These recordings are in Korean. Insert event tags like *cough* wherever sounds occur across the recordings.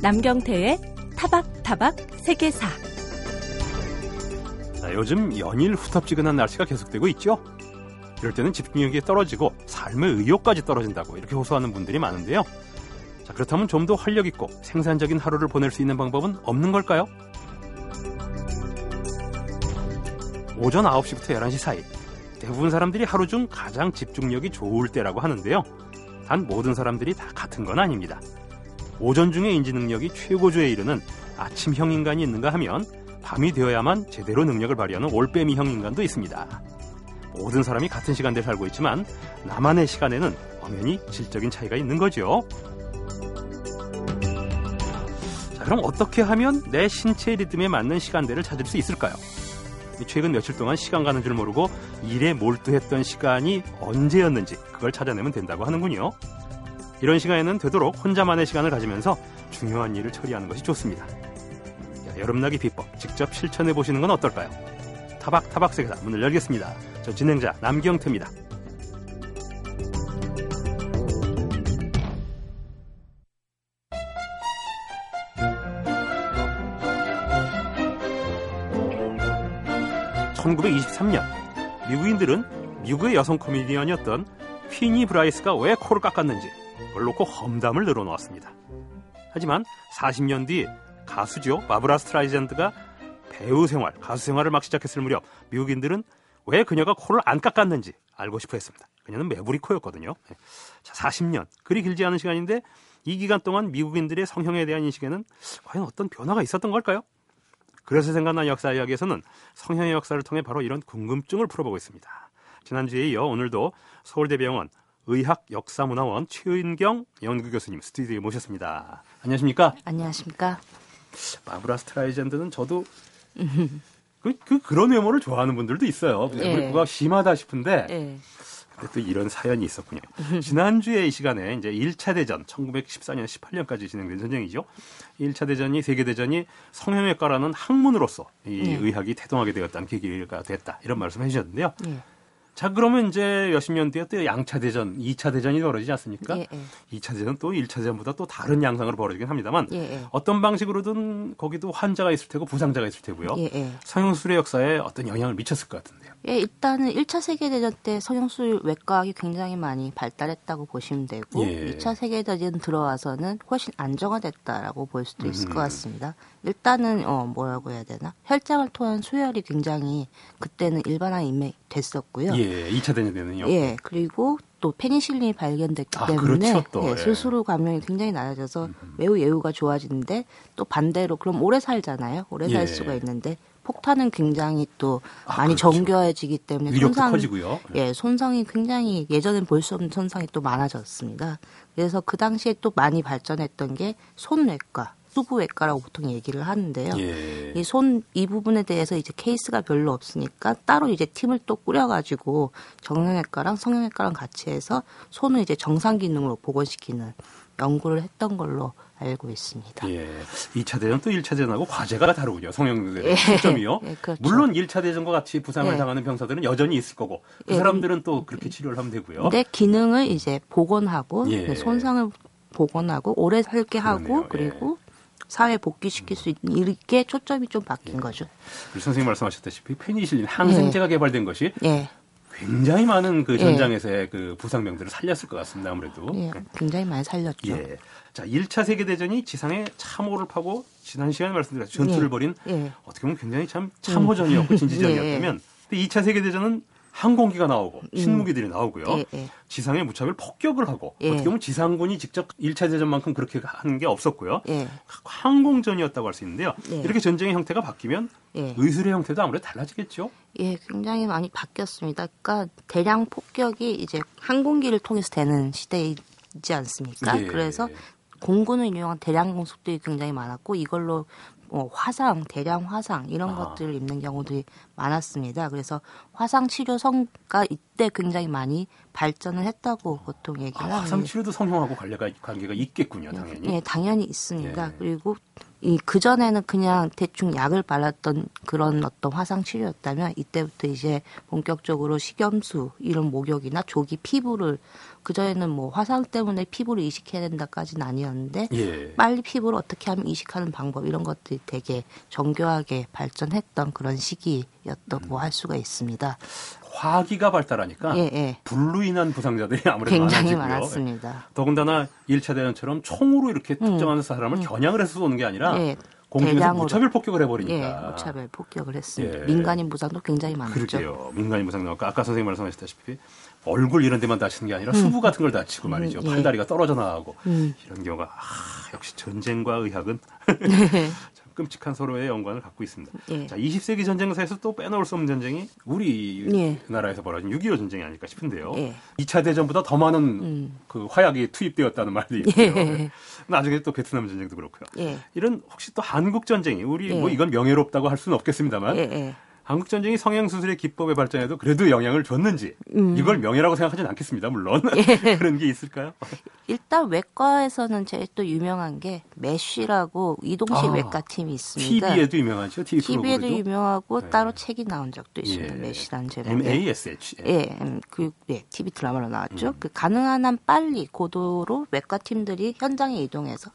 남경태의 타박타박 세계사. 자, 요즘 연일 후텁지근한 날씨가 계속되고 있죠. 이럴 때는 집중력이 떨어지고 삶의 의욕까지 떨어진다고 이렇게 호소하는 분들이 많은데요. 자, 그렇다면 좀 더 활력 있고 생산적인 하루를 보낼 수 있는 방법은 없는 걸까요? 오전 9시부터 11시 사이 대부분 사람들이 하루 중 가장 집중력이 좋을 때라고 하는데요. 단 모든 사람들이 다 같은 건 아닙니다. 오전 중에 인지 능력이 최고조에 이르는 아침형 인간이 있는가 하면 밤이 되어야만 제대로 능력을 발휘하는 올빼미형 인간도 있습니다. 모든 사람이 같은 시간대에 살고 있지만 나만의 시간에는 엄연히 질적인 차이가 있는 거죠. 자, 그럼 어떻게 하면 내 신체 리듬에 맞는 시간대를 찾을 수 있을까요? 최근 며칠 동안 시간 가는 줄 모르고 일에 몰두했던 시간이 언제였는지 그걸 찾아내면 된다고 하는군요. 이런 시간에는 되도록 혼자만의 시간을 가지면서 중요한 일을 처리하는 것이 좋습니다. 자, 여름나기 비법 직접 실천해 보시는 건 어떨까요? 타박 타박 세계사 문을 열겠습니다. 저 진행자 남경태입니다. (1923년) 미국인들은 미국의 여성 코미디언이었던 패니 브라이스가 왜 코를 깎았는지 그걸 놓고 험담을 늘어놓았습니다. 하지만 40년 뒤 가수죠 바브라 스트라이젠드가 배우 생활, 가수 생활을 막 시작했을 무렵 미국인들은 왜 그녀가 코를 안 깎았는지 알고 싶어 했습니다. 그녀는 매부리 코였거든요. 네. 자, 40년. 그리 길지 않은 시간인데 이 기간 동안 미국인들의 성형에 대한 인식에는 과연 어떤 변화가 있었던 걸까요? 그래서 생각난 역사 이야기에서는 성형의 역사를 통해 바로 이런 궁금증을 풀어보고 있습니다. 지난주에 이어 오늘도 서울대병원 의학 역사문화원 최은경 연구교수님 스튜디오에 모셨습니다. 안녕하십니까? 안녕하십니까? 바브라 스트라이젠드는 저도 *laughs* 그, 그 그런 외모를 좋아하는 분들도 있어요. 외모가 예. 심하다 싶은데 예. 근데 또 이런 사연이 있었군요. *laughs* 지난주에 이 시간에 이제 1차 대전 1914년 18년까지 진행된 전쟁이죠. 1차 대전이 세계 대전이 성형외과라는 학문으로서 이 예. 의학이 태동하게 되었다는 계기가 됐다. 이런 말씀을 해 주셨는데요. 예. 자, 그러면 이제 몇십 년 뒤에 또 양차 대전, 이차 대전이 벌어지지 않습니까? 예, 예. 2차 대전 또 1차 대전보다 또 다른 양상으로 벌어지긴 합니다만 예, 예, 어떤 방식으로든 거기도 환자가 있을 테고 부상자가 있을 테고요. 예, 예. 성형술의 역사에 어떤 영향을 미쳤을 것 같은데요. 예, 일단은 1차 세계 대전 때 성형술 외과학이 굉장히 많이 발달했다고 보시면 되고 예. 2차 세계 대전 들어와서는 훨씬 안정화됐다라고 볼 수도 있을 음. 것 같습니다. 일단은 어 뭐라고 해야 되나 혈장을 통한 수혈이 굉장히 그때는 일반화 임이 됐었고요. 예, 2차 대전 때는요. 예, 그리고 또 페니실린이 발견됐기 아, 때문에 그렇죠, 예, 스스로 감염이 굉장히 낮아져서 음. 매우 예후가 좋아지는데 또 반대로 그럼 오래 살잖아요. 오래 살 예. 수가 있는데 폭탄은 굉장히 또 아, 많이 그렇죠. 정교해지기 때문에 손상 커지고요. 예, 손상이 굉장히 예전엔 볼 수 없는 손상이 또 많아졌습니다. 그래서 그 당시에 또 많이 발전했던 게 손외과, 수부외과라고 보통 얘기를 하는데요. 예. 이손 이 부분에 대해서 이제 케이스가 별로 없으니까 따로 이제 팀을 또 꾸려가지고 정형외과랑 성형외과랑 같이 해서 손을 이제 정상 기능으로 복원시키는 연구를 했던 걸로 알고 있습니다. 예. 2차 대전 또 1차 대전하고 과제가 다르군요. 성형의 예. 초점이요. 예, 그렇죠. 물론 1차 대전과 같이 부상을 예. 당하는 병사들은 여전히 있을 거고 그 예. 사람들은 또 그렇게 치료를 하면 되고요. 내 기능을 이제 복원하고 예. 손상을 복원하고 오래 살게 하고 그러네요. 그리고 사회 복귀시킬 수 있는 이렇게 초점이 좀 바뀐 예. 거죠. 우리 선생님 말씀하셨다시피 페니실린 항생제가 예. 개발된 것이 예. 굉장히 많은 그 예. 전장에서의 그 부상병들을 살렸을 것 같습니다. 아무래도. 예. 굉장히 많이 살렸죠. 예. 자, 1차 세계 대전이 지상에 참호를 파고 지난 시간에 말씀드렸죠. 전투를 예. 벌인 어떻게 보면 굉장히 참 참호전이었고 음. 진지전이었다면 근데 2차 세계 대전은 항공기가 나오고 음. 신무기들이 나오고요. 예, 예. 지상에 무차별 폭격을 하고 예. 어떻게 보면 지상군이 직접 1차 대전만큼 그렇게 하는 게 없었고요. 예. 항공전이었다고 할 수 있는데요. 예. 이렇게 전쟁의 형태가 바뀌면 예. 의술의 형태도 아무래도 달라지겠죠. 예, 굉장히 많이 바뀌었습니다. 그러니까 대량 폭격이 이제 항공기를 통해서 되는 시대이지 않습니까? 그래서 공군을 이용한 대량 공속들이 굉장히 많았고 이걸로 뭐 화상, 대량 화상 이런 아. 것들을 입는 경우들이 많았습니다. 그래서 화상 치료 성과 이때 굉장히 많이 발전을 했다고 보통 얘기를 아, 화상 치료도 성형하고 관계가 관계가 있겠군요, 당연히. 네, 당연히 있습니다. 예. 그리고 이 그전에는 그냥 대충 약을 발랐던 그런 어떤 화상 치료였다면 이때부터 이제 본격적으로 식염수 이런 목욕이나 조기 피부를 그전에는 뭐 화상 때문에 피부를 이식해야 된다까지는 아니었는데 예. 빨리 피부를 어떻게 하면 이식하는 방법 이런 것들이 되게 정교하게 발전했던 그런 시기였다고 음. 할 수가 있습니다. 화기가 발달하니까 예, 예. 불로 인한 부상자들이 아무래도 굉장히 많아지고요. 많았습니다. 더군다나 1차 대전처럼 총으로 이렇게 음. 특정한 사람을 음. 겨냥을 해서 쏘는 게 아니라 예. 공중에서 무차별 폭격을 해버리니까. 예, 무차별 폭격을 했습니다. 예. 민간인 부상도 굉장히 많았죠. 그러게요. 민간인 부상 나왔고 아까 선생님 말씀하셨다시피 얼굴 이런 데만 다치는 게 아니라 음. 수부 같은 걸 다치고 말이죠. 음, 예. 팔다리가 떨어져 나가고 음. 이런 경우가 아, 역시 전쟁과 의학은 *laughs* 네. *laughs* 끔찍한 서로의 연관을 갖고 있습니다. 예. 자, 20세기 전쟁사에서 또 빼놓을 수 없는 전쟁이 우리 예. 나라에서 벌어진 6.25 전쟁이 아닐까 싶은데요. 예. 2차 대전보다 더 많은 음. 그 화약이 투입되었다는 말도 있고요. 예. 나중에 또 베트남 전쟁도 그렇고요. 예. 이런 혹시 또 한국 전쟁이 우리 뭐 예. 이건 명예롭다고 할 수는 없겠습니다만 한국 전쟁이 성형 수술의 기법의 발전에도 그래도 영향을 줬는지 음. 이걸 명예라고 생각하지는 않겠습니다. 물론 예. *laughs* 그런 게 있을까요? 일단 외과에서는 제일 또 유명한 게 메쉬라고 이동식 아, 외과 팀이 있습니다. TV에도 유명하죠. TV TV에도 유명하고 네. 따로 책이 나온 적도 있습니다. 예. 메쉬라는 제목. M A S H. 예, 음, 그 예, TV 드라마로 나왔죠. 음. 그 가능한 한 빨리 고도로 외과 팀들이 현장에 이동해서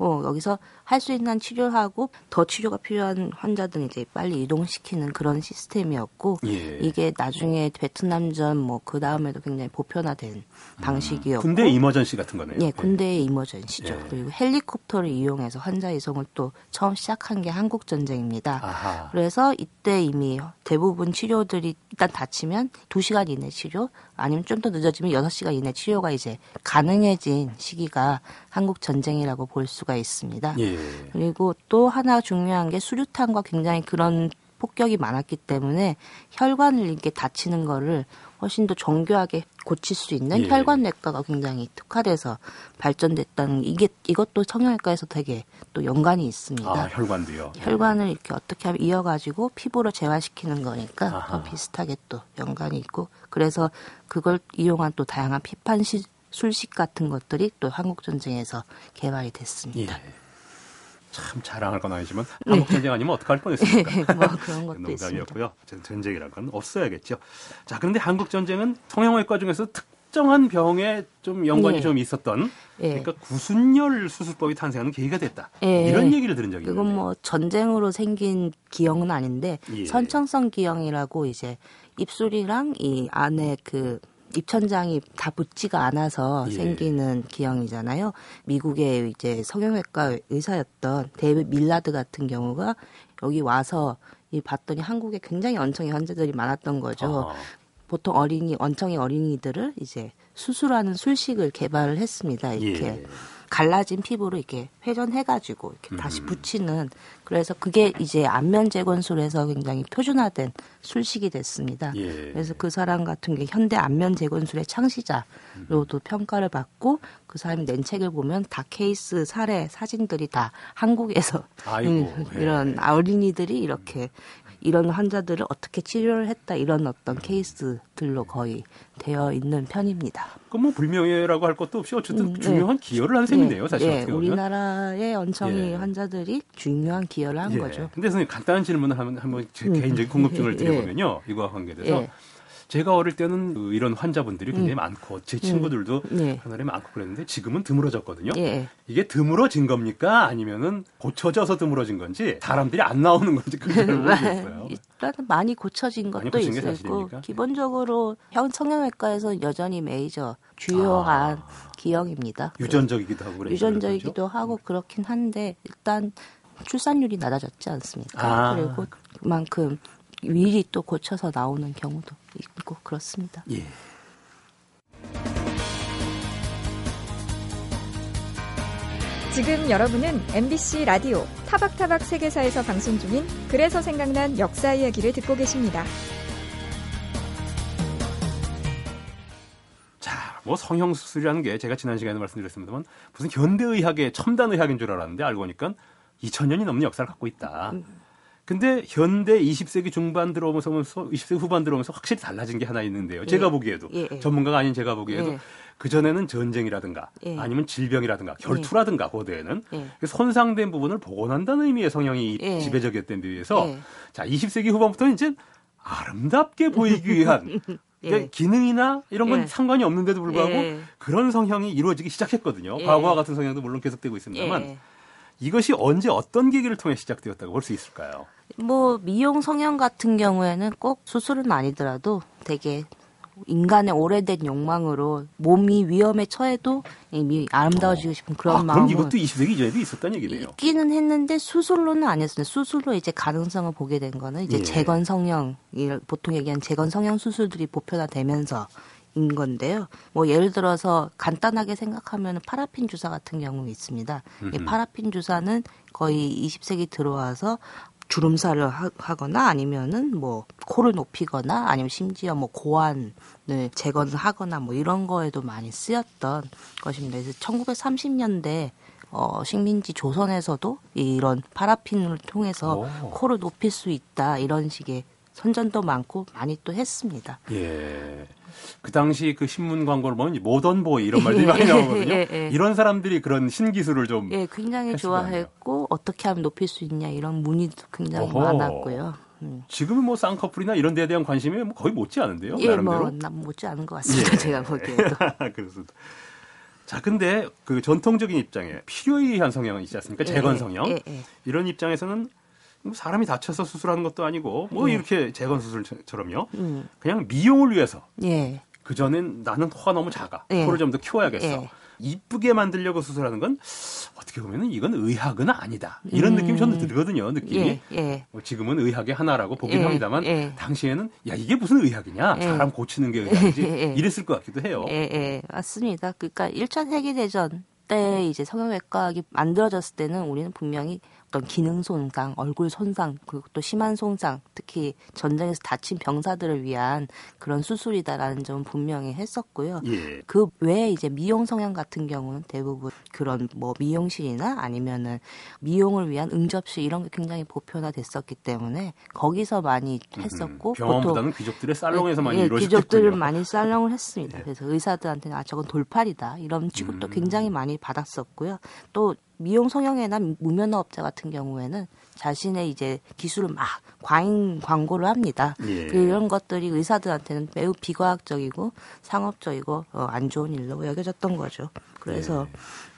어, 여기서 할 수 있는 치료하고 더 치료가 필요한 환자들 이제 빨리 이동시키는 그런 시스템이었고 예. 이게 나중에 베트남전 뭐 그 다음에도 굉장히 보편화된 음. 방식이었고 군대 이머전시 같은 거네요. 예, 군대 이머전시죠. 예. 그리고 헬리콥터를 이용해서 환자 이송을 또 처음 시작한 게 한국 전쟁입니다. 아하. 그래서 이때 이미 대부분 치료들이 일단 다치면 2시간 이내 치료 아니면 좀 더 늦어지면 6시간 이내 치료가 이제 가능해진 시기가 한국 전쟁이라고 볼 수가 있습니다. 예. 그리고 또 하나 중요한 게 수류탄과 굉장히 그런 폭격이 많았기 때문에 혈관을 이렇게 다치는 거를 훨씬 더 정교하게 고칠 수 있는 예. 혈관내과가 굉장히 특화돼서 발전됐다는 이게 이것도 성형외과에서 되게 또 연관이 있습니다. 아, 혈관도요. 혈관을 이렇게 어떻게 하면 이어가지고 피부로 재활시키는 거니까 아하. 더 비슷하게 또 연관이 있고 그래서 그걸 이용한 또 다양한 피판 시, 술식 같은 것들이 또 한국 전쟁에서 개발이 됐습니다. 예. 참 자랑할 건 아니지만 한국 전쟁 아니면 어떡할 뻔했습니까? *laughs* 뭐 그런 것도 농담이었고요. 전쟁이란 건 없어야겠죠. 자 그런데 한국 전쟁은 성형외과 중에서 특정한 병에 좀 연관이 네. 좀 있었던 네. 그러니까 구순열 수술법이 탄생하는 계기가 됐다. 네. 이런 얘기를 들은 적이 있는데. 그건 뭐 전쟁으로 생긴 기형은 아닌데 예. 선천성 기형이라고 이제 입술이랑 이 안에 그 입천장이 다 붙지가 않아서 예. 생기는 기형이잖아요. 미국의 이제 성형외과 의사였던 데이비 밀라드 같은 경우가 여기 와서 이 봤더니 한국에 굉장히 언청이 환자들이 많았던 거죠. 아. 보통 어린이 언청이 어린이들을 이제 수술하는 술식을 개발을 했습니다. 이렇게. 예. 갈라진 피부를 이렇게 회전해가지고 이렇게 다시 음. 붙이는 그래서 그게 이제 안면 재건술에서 굉장히 표준화된 술식이 됐습니다. 예. 그래서 그 사람 같은 게 현대 안면 재건술의 창시자로도 음. 평가를 받고 그 사람이 낸 책을 보면 다 케이스 사례 사진들이 다 한국에서 아이고, *laughs* 이런 예. 어린이들이 이렇게 이런 환자들을 어떻게 치료를 했다 이런 어떤 케이스들로 거의 되어 있는 편입니다. 그뭐 불명예라고 할 것도 없이 어쨌든 음, 네. 중요한 기여를 한 셈이네요, 사실 네, 우리나라의 언청이 예. 환자들이 중요한 기여를 한 예. 거죠. 근데 선생님 간단한 질문을 한번 한번 제 음. 개인적인 궁금증을 *laughs* 예. 드려보면요, 이거와 관계돼서. 제가 어릴 때는 그 이런 환자분들이 굉장히 음. 많고 제 친구들도 음. 네. 하늘에 많고 그랬는데 지금은 드물어졌거든요. 예. 이게 드물어진 겁니까? 아니면은 고쳐져서 드물어진 건지 사람들이 안 나오는 건지 그걸 *laughs* 모르겠어요. 일단은 많이 고쳐진 것도 많이 있고 기본적으로 형 성형외과에서 여전히 메이저 주요한 아. 기형입니다. 유전적이기도 하고 그래요. 유전적이기도 하고 그렇긴 한데 일단 출산율이 낮아졌지 않습니까? 아. 그리고 그만큼 미리 또 고쳐서 나오는 경우도 있고 그렇습니다. 예. 지금 여러분은 MBC 라디오 타박타박 세계사에서 방송 중인 그래서 생각난 역사 이야기를 듣고 계십니다. 자, 뭐 성형 수술이라는 게 제가 지난 시간에 말씀드렸습니다만 무슨 현대 의학의 첨단 의학인 줄 알았는데 알고 보니까 2000년이 넘는 역사를 갖고 있다. 음. 근데 현대 20세기 중반 들어오면서 20세기 후반 들어오면서 확실히 달라진 게 하나 있는데요. 제가 예. 보기에도 예. 전문가가 아닌 제가 보기에도 예. 그전에는 전쟁이라든가 예. 아니면 질병이라든가 결투라든가 예. 고대에는 그 손상된 부분을 복원한다는 의미의 성형이 예. 지배적이었던 데 비해서 자 20세기 후반부터 이제 아름답게 보이기 위한 *laughs* 그러니까 기능이나 이런 건 상관이 없는데도 불구하고 그런 성형이 이루어지기 시작했거든요. 과거와 같은 성형도 물론 계속되고 있습니다만 이것이 언제 어떤 계기를 통해 시작되었다고 볼 수 있을까요? 뭐 미용 성형 같은 경우에는 꼭 수술은 아니더라도 되게 인간의 오래된 욕망으로 몸이 위험에 처해도 아름다워지고 싶은 그런 아, 마음. 그럼 이것도 20세기 이전에도 있었다는 얘기네요. 있기는 했는데 수술로는 아니었어요. 수술로 이제 가능성을 보게 된 거는 이제 예. 재건 성형, 보통 얘기하는 재건 성형 수술들이 보편화되면서 인 건데요. 뭐 예를 들어서 간단하게 생각하면 파라핀 주사 같은 경우 있습니다. 이 파라핀 주사는 거의 20세기 들어와서 주름살을 하 거나 아니면은 뭐 코를 높이거나 아니면 심지어 뭐 고환을 재건하거나 뭐 이런 거에도 많이 쓰였던 것입니다. 그래서 1930년대 어, 식민지 조선에서도 이런 파라핀을 통해서 오. 코를 높일 수 있다 이런 식의 선전도 많고 많이 또 했습니다. 예. 그 당시 그 신문 광고를 보면 모던보이 이런 말들이 많이 *laughs* 나오거든요. 예, 예. 이런 사람들이 그런 신기술을 좀 예, 굉장히 좋아했고 어떻게 하면 높일 수 있냐 이런 문의도 굉장히 어허. 많았고요. 음. 지금은 뭐 쌍꺼풀이나 이런 데에 대한 관심이 뭐 거의 못지 않은데요. 예, 나름대로. 뭐 못지 않은 것 같습니다. 예. 제가 보기에도. *laughs* 그렇습니다. 자, 근데 그 전통적인 입장에 필요에 의한 성형은 있지 않습니까? 예, 재건 성형. 예, 예. 이런 입장에서는 뭐 사람이 다쳐서 수술하는 것도 아니고 뭐 네. 이렇게 재건 수술처럼요. 음. 그냥 미용을 위해서. 예. 그 전엔 나는 코가 너무 작아. 예. 코를 좀 더 키워야겠어. 예. 이쁘게 만들려고 수술하는 건 어떻게 보면은 이건 의학은 아니다. 이런 음. 느낌이 저는 들거든요. 느낌이. 예, 예. 뭐 지금은 의학의 하나라고 보긴 예, 합니다만 예. 당시에는 야 이게 무슨 의학이냐? 예. 사람 고치는 게 의학이지. *laughs* 이랬을 것 같기도 해요. 예, 예. 맞습니다. 그러니까 1차 세계 대전 때 이제 성형외과가 만들어졌을 때는 우리는 분명히 어떤 기능 손상, 얼굴 손상, 그리고 또 심한 손상, 특히 전쟁에서 다친 병사들을 위한 그런 수술이다라는 점은 분명히 했었고요. 예. 그 외에 이제 미용 성형 같은 경우는 대부분 그런 뭐 미용실이나 아니면은 미용을 위한 응접실 이런 게 굉장히 보편화됐었기 때문에 거기서 많이 했었고 음, 병원보다는 귀족들의 살롱에서 많이 예, 이루어졌군요. 귀족들을 많이 살롱을 했습니다. 네. 그래서 의사들한테는 아 저건 돌팔이다 이런 취급도 음. 굉장히 많이 받았었고요. 또 미용 성형외나 무면허업자 같은 경우에는 자신의 이제 기술을 막 과잉 광고를 합니다. 예. 이런 것들이 의사들한테는 매우 비과학적이고 상업적이고 어, 안 좋은 일로 여겨졌던 거죠. 그래서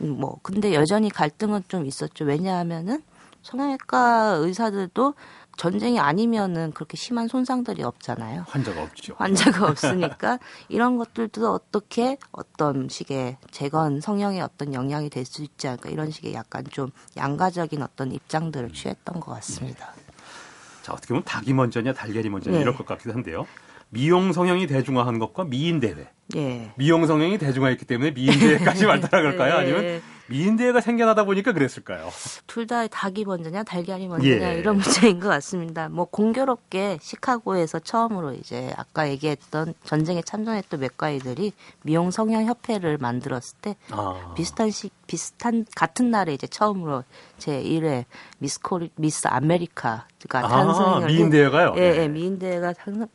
예. 뭐 근데 여전히 갈등은 좀 있었죠. 왜냐하면은 성형외과 의사들도 전쟁이 아니면은 그렇게 심한 손상들이 없잖아요. 환자가 없죠. 환자가 없으니까 이런 것들도 어떻게 어떤 식의 재건 성형에 어떤 영향이 될 수 있지 않을까 이런 식의 약간 좀 양가적인 어떤 입장들을 취했던 것 같습니다. 네. 자 어떻게 보면 닭이 먼저냐 달걀이 먼저냐 네. 이럴 것 같기도 한데요. 미용 성형이 대중화한 것과 미인 대회. 예. 미용 성형이 대중화했기 때문에 미인 대회까지 왔다라 그럴까요? 예. 아니면 미인대회가 생겨나다 보니까 그랬을까요? 둘 다 닭이 먼저냐 달걀이 먼저냐 예. 이런 문제인 것 같습니다. 뭐 공교롭게 시카고에서 처음으로 이제 아까 얘기했던 전쟁에 참전했던 외과의들이 미용 성형 협회를 만들었을 때 아. 비슷한 시 비슷한 같은 날에 이제 처음으로 제 1회 미스 코리 미스 아메리카가 아, 탄생을 미인대회가요? 예, 예, 미인대회가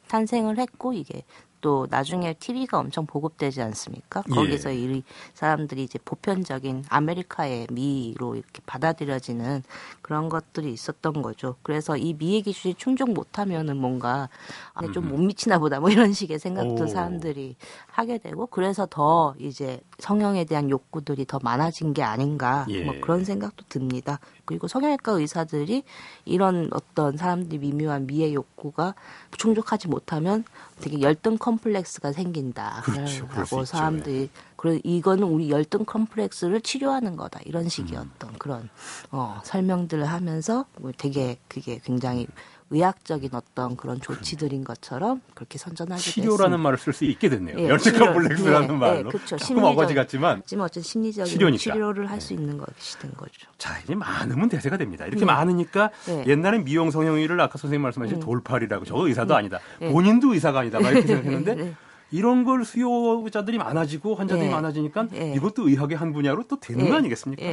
탄생을 했고 이게 또 나중에 TV가 엄청 보급되지 않습니까? 예. 거기서 예. 이 사람들이 이제 보편적인 아메리카의 미로 이렇게 받아들여지는 그런 것들이 있었던 거죠. 그래서 이 미의 기준이 충족 못하면은 뭔가 아, 좀 못 음. 미치나 보다 뭐 이런 식의 생각도 오. 사람들이 하게 되고 그래서 더 이제 성형에 대한 욕구들이 더 많아진 게 아닌가 뭐 예. 뭐 그런 생각도 듭니다. 그리고 성형외과 의사들이 이런 어떤 사람들이 미묘한 미의 욕구가 충족하지 못하면 되게 열등 컴플렉스가 생긴다. 그렇죠. 라고 사람들이 그래 이거는 우리 열등 컴플렉스를 치료하는 거다. 이런 식의 음. 어떤 그런 어 설명들을 하면서 뭐 되게 그게 굉장히 의학적인 어떤 그런 조치들인 것처럼 그렇게 선전하게 치료라는 됐습니다. 말을 쓸 수 있게 됐네요. 예, 열증과 블랙스라는 예, 말로. 예, 그렇죠. 조금 어거지 같지만 지금 어쨌든 심리적인 치료니까. 치료를 할수 네. 있는 것이 된 거죠. 자 이제 많으면 대세가 됩니다. 이렇게 네. 많으니까 네. 옛날에 미용 성형의를 아까 선생님 말씀하신 음. 돌팔이라고 저 의사도 음. 아니다. 네. 본인도 의사가 아니다. 막 이렇게 생각했는데 네. *laughs* 이런 걸 수요자들이 많아지고 환자들이 많아지니까 이것도 의학의 한 분야로 또 되는 거 아니겠습니까?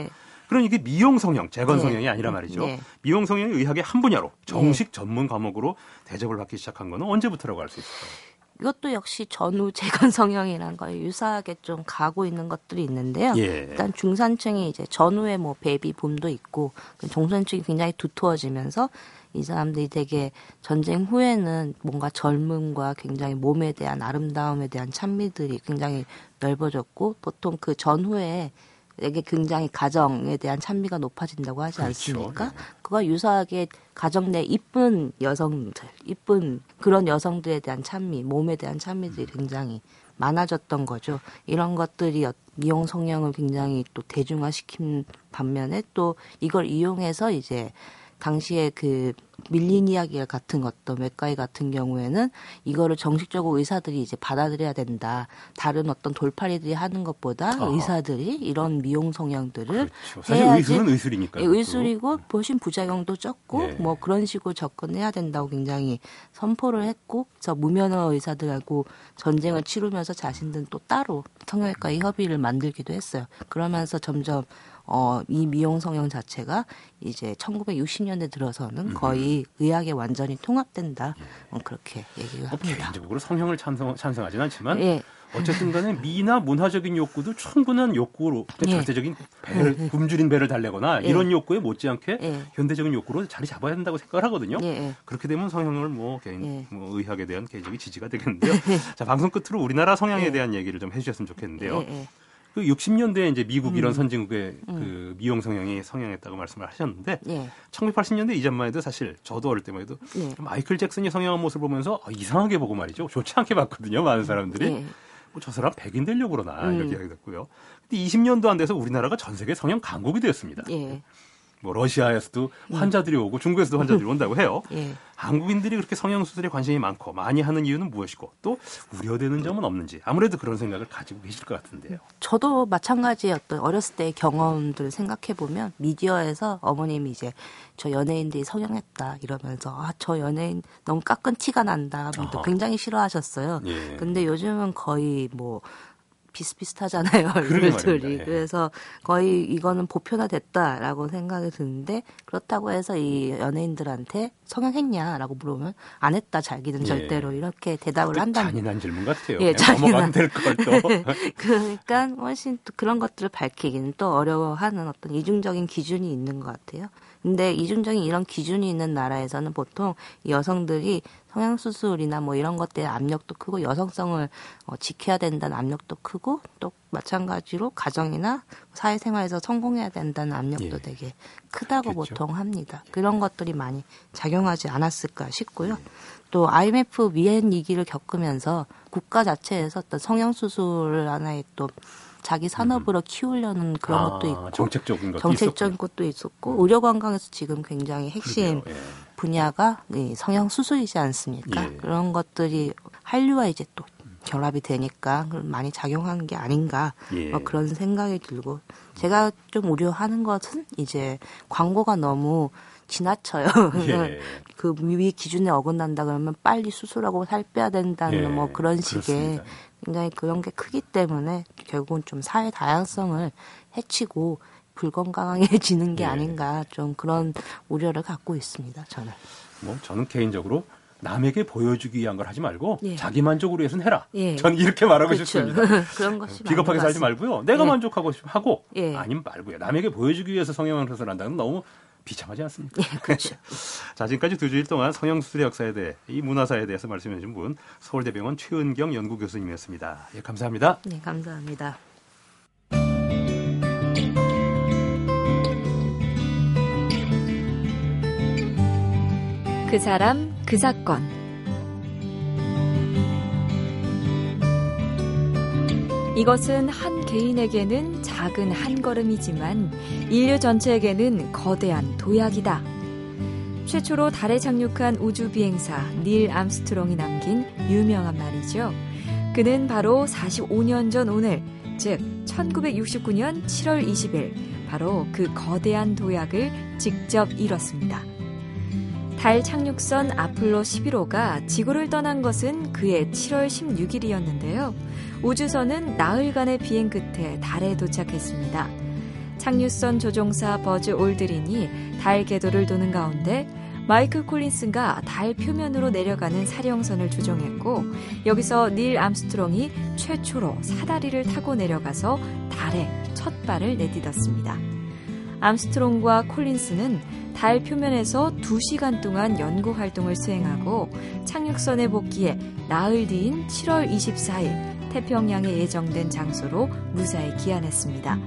그런 이게 미용 성형, 재건 네. 성형이 아니라 말이죠. 네. 미용 성형이 의학의 한 분야로 정식 네. 전문 과목으로 대접을 받기 시작한 거는 언제부터라고 할 수 있을까요? 이것도 역시 전후 재건 성형이란 거에 유사하게 좀 가고 있는 것들이 있는데요. 예. 일단 중산층이 이제 전후에 뭐 베이비 붐도 있고 그 중산층이 굉장히 두터워지면서 이 사람들이 되게 전쟁 후에는 뭔가 젊음과 굉장히 몸에 대한 아름다움에 대한 찬미들이 굉장히 넓어졌고 보통 그 전후에 에게 굉장히 가정에 대한 찬미가 높아진다고 하지 그렇죠. 않습니까? 네. 그거 유사하게 가정 내 이쁜 여성들, 이쁜 그런 여성들에 대한 찬미, 몸에 대한 찬미들이 굉장히 많아졌던 거죠. 이런 것들이 미용 성형을 굉장히 또 대중화시킨 반면에 또 이걸 이용해서 이제 당시에 그 밀린 이야기 같은 어떤 외과의 같은 경우에는 이거를 정식적으로 의사들이 이제 받아들여야 된다. 다른 어떤 돌팔이들이 하는 것보다 아. 의사들이 이런 미용 성형들을 그렇죠. 사실 의술은 의술이니까. 예, 의술이고 보신 부작용도 적고 네. 뭐 그런 식으로 접근해야 된다고 굉장히 선포를 했고 저 무면허 의사들하고 전쟁을 치르면서 자신들은 또 따로 성형외과 협의를 만들기도 했어요. 그러면서 점점 어, 이 미용 성형 자체가 이제 1960년대 들어서는 음. 거의 의학에 완전히 통합된다. 어, 그렇게 얘기를 뭐 합니다. 개인적으로 성형을 찬성, 찬성하진 않지만 예. 어쨌든 간에 미나 문화적인 욕구도 충분한 욕구로 예. 절대적인 배를 예. 굶주린 배를 달래거나 예. 이런 욕구에 못지않게 예. 현대적인 욕구로 자리 잡아야 된다고 생각을 하거든요. 예. 예. 그렇게 되면 성형을 뭐 개인 뭐 의학에 대한 개인적인 지지가 되겠는데요. *laughs* 자 방송 끝으로 우리나라 성향에 대한 얘기를 좀 해주셨으면 좋겠는데요. 그 60년대에 이제 미국 음. 이런 선진국의 음. 그 미용 성형이 성형했다고 말씀을 하셨는데 예. 1980년대 이전만 해도 사실 저도 어릴 때만 해도 예. 마이클 잭슨이 성형한 모습을 보면서 아, 이상하게 보고 말이죠. 좋지 않게 봤거든요. 많은 사람들이. 예. 뭐저 사람 백인 되려고 그러나 음. 이렇게 이야기 됐고요. 근데 20년도 안 돼서 우리나라가 전 세계 성형 강국이 되었습니다. 예. 뭐 러시아에서도 음. 환자들이 오고 중국에서도 환자들이 온다고 해요. *laughs* 예. 한국인들이 그렇게 성형 수술에 관심이 많고 많이 하는 이유는 무엇이고 또 우려되는 점은 없는지 아무래도 그런 생각을 가지고 계실 것 같은데요. 저도 마찬가지였던 어렸을 때의 경험들을 생각해 보면 미디어에서 어머님이 이제 저 연예인들이 성형했다 이러면서 아 저 연예인 너무 깎은 티가 난다 하면서 굉장히 싫어하셨어요. 예. 근데 요즘은 거의 뭐 비슷비슷하잖아요 얼굴들이 예. 그래서 거의 이거는 보편화됐다라고 생각이 드는데 그렇다고 해서 이 연예인들한테 성형했냐라고 물으면 안 했다 자기는 예. 절대로 이렇게 대답을 한다면 잔인한 질문 같아요. 예, 잔인한 될걸 또. *laughs* 그러니까 훨씬 또 그런 것들을 밝히기는 또 어려워하는 어떤 이중적인 기준이 있는 것 같아요. 근데 이중적인 이런 기준이 있는 나라에서는 보통 여성들이 성형 수술이나 뭐 이런 것들에 압력도 크고 여성성을 어, 지켜야 된다는 압력도 크고 또 마찬가지로 가정이나 사회생활에서 성공해야 된다는 압력도 예. 되게 크다고 그렇죠. 보통 합니다. 그런 것들이 많이 작용하지 않았을까 싶고요. 또 IMF 위엔 위기를 겪으면서 국가 자체에서 어떤 성형 수술을 하나의 또 자기 산업으로 음. 키우려는 그런 아, 것도 있고 정책적인 것도 정책적인 있었고. 것도 있었고 음. 의료 관광에서 지금 굉장히 핵심 예. 분야가 이 성형 수술이지 않습니까? 예. 그런 것들이 한류와 이제 또 결합이 되니까 많이 작용한 게 아닌가 예. 뭐 그런 생각이 들고 제가 좀 우려하는 것은 이제 광고가 너무 지나쳐요. 예. *laughs* 그위 기준에 어긋난다 그러면 빨리 수술하고 살 빼야 된다는 예. 뭐 그런 식의 그렇습니다. 굉장히 그런 게 크기 때문에 결국은 좀 사회 다양성을 해치고 불건강해지는 게 예. 아닌가 좀 그런 우려를 갖고 있습니다. 저는. 뭐 저는 개인적으로 남에게 보여주기 위한 걸 하지 말고 예. 자기 만족으로 해서는 해라. 예. 저는 이렇게 말하고 그렇죠. 싶습니다. *laughs* 그런 것이 비겁하게 살지 말고요. 내가 예. 만족하고 하고 예. 아니면 말고요. 남에게 보여주기 위해서 해서 한다는 너무 비참하지 않습니까? 예, 그렇죠. *laughs* 자, 지금까지 두 주일 동안 성형수술의 역사에 대해 이 문화사에 대해서 말씀해 주신 분 서울대병원 최은경 연구교수님이었습니다. 예, 감사합니다. 네, 감사합니다. 그 사람, 그 사건. 이것은 한 개인에게는 작은 한 걸음이지만 인류 전체에게는 거대한 도약이다. 최초로 달에 착륙한 우주 비행사 닐 암스트롱이 남긴 유명한 말이죠. 그는 바로 45년 전 오늘, 즉 1969년 7월 20일 바로 그 거대한 도약을 직접 이뤘습니다. 달 착륙선 아폴로 11호가 지구를 떠난 것은 그해 7월 16일이었는데요. 우주선은 나흘간의 비행 끝에 달에 도착했습니다. 착륙선 조종사 버즈 올드린이 달 궤도를 도는 가운데 마이클 콜린스가 달 표면으로 내려가는 사령선을 조종했고 여기서 닐 암스트롱이 최초로 사다리를 타고 내려가서 달에 첫 발을 내딛었습니다. 암스트롱과 콜린스는 달 표면에서 2시간 동안 연구 활동을 수행하고 착륙선에 복귀해 나흘 뒤인 7월 24일 태평양에 예정된 장소로 무사히 귀환했습니다.